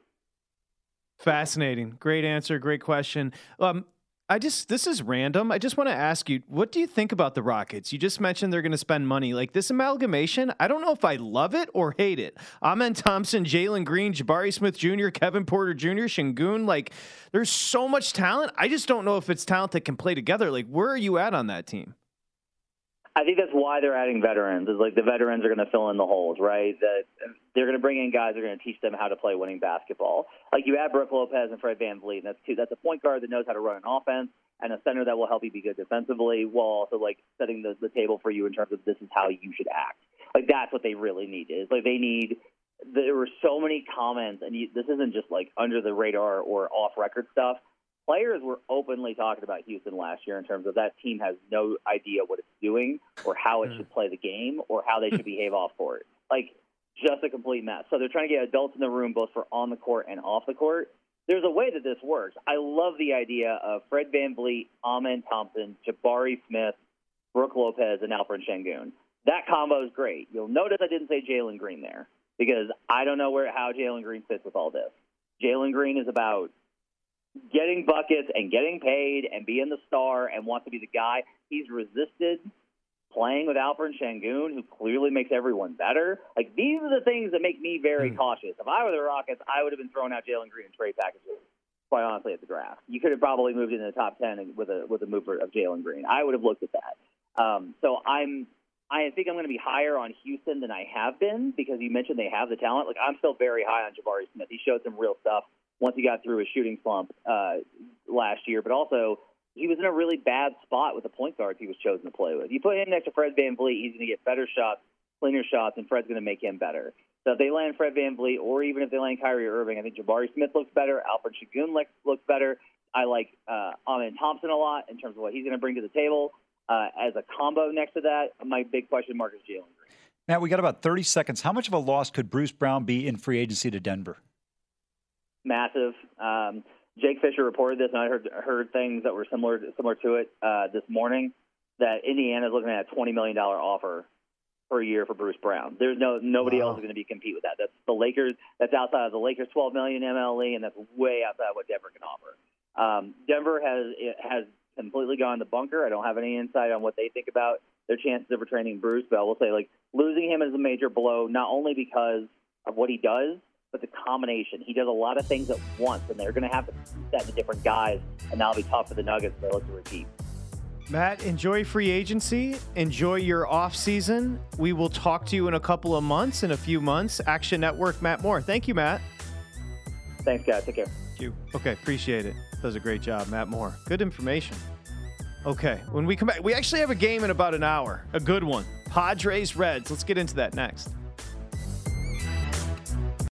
Speaker 5: Fascinating. Great answer. Great question. Um, I just this is random. I just want to ask you, what do you think about the Rockets? You just mentioned they're going to spend money. Like this amalgamation, I don't know if I love it or hate it. Amen Thompson, Jalen Green, Jabari Smith Jr., Kevin Porter Jr., Sengun. Like there's so much talent. I just don't know if it's talent that can play together. Like where are you at on that team?
Speaker 11: I think that's why they're adding veterans. Is like the veterans are going to fill in the holes, right? That they're going to bring in guys that are going to teach them how to play winning basketball. Like you add Brook Lopez and Fred VanVleet, and that's two. That's a point guard that knows how to run an offense and a center that will help you be good defensively, while also like setting the, the table for you in terms of this is how you should act. Like that's what they really need. Is like they need. There were so many comments, and you, this isn't just like under the radar or off record stuff players were openly talking about Houston last year in terms of that team has no idea what it's doing or how it hmm. should play the game or how they should behave off court. Like just a complete mess. So they're trying to get adults in the room both for on the court and off the court. there's a way that this works. I love the idea of Fred VanVleet, Amen Thompson, Jabari Smith, Brook Lopez, and Alperen Sengun. That combo is great. You'll notice I didn't say Jalen Green there because I don't know where how Jalen Green fits with all this. Jalen Green is about getting buckets and getting paid and being the star and wants to be the guy. He's resisted playing with Alperen Sengun, who clearly makes everyone better. Like these are the things that make me very mm. cautious. If I were the Rockets, I would have been throwing out Jalen Green and trade packages. Quite honestly, at the draft, you could have probably moved into the top ten with a with a move of Jalen Green. I would have looked at that. Um, so I'm I think I'm going to be higher on Houston than I have been because you mentioned they have the talent. Like I'm still very high on Jabari Smith. He showed some real stuff once he got through his shooting slump uh, last year, but also he was in a really bad spot with the point guards he was chosen to play with. You put him next to Fred VanVleet, he's going to get better shots, cleaner shots, and Fred's going to make him better. So if they land Fred VanVleet, or even if they land Kyrie Irving, I think Jabari Smith looks better. Alperen Sengun looks better. I like uh, Amen Thompson a lot in terms of what he's going to bring to the table. Uh, as a combo next to that, my big question mark is Jalen Green.
Speaker 6: Matt, we got about 30 seconds. How much of a loss could Bruce Brown be in free agency to Denver?
Speaker 11: Massive. Um, Jake Fisher reported this, and I heard heard things that were similar similar to it uh, this morning. That Indiana is looking at a twenty million dollar offer per year for Bruce Brown. There's no nobody wow. else is going to be compete with that. That's the Lakers. That's outside of the Lakers' twelve million MLE, and that's way outside of what Denver can offer. Um, Denver has has completely gone the bunker. I don't have any insight on what they think about their chances of retraining Bruce, but I will say like losing him is a major blow, not only because of what he does, but the combination. He does a lot of things at once, and they're going to have to set the different guys, and that'll be tough for the Nuggets to look to repeat.
Speaker 5: Matt, enjoy free agency. Enjoy your off season. We will talk to you in a couple of months, in a few months. Action Network, Matt Moore. Thank you, Matt.
Speaker 11: Thanks, guys. Take care.
Speaker 5: Thank you. Okay, appreciate it. Does a great job, Matt Moore. Good information. Okay, when we come back, we actually have a game in about an hour. A good one. Padres Reds. Let's get into that next.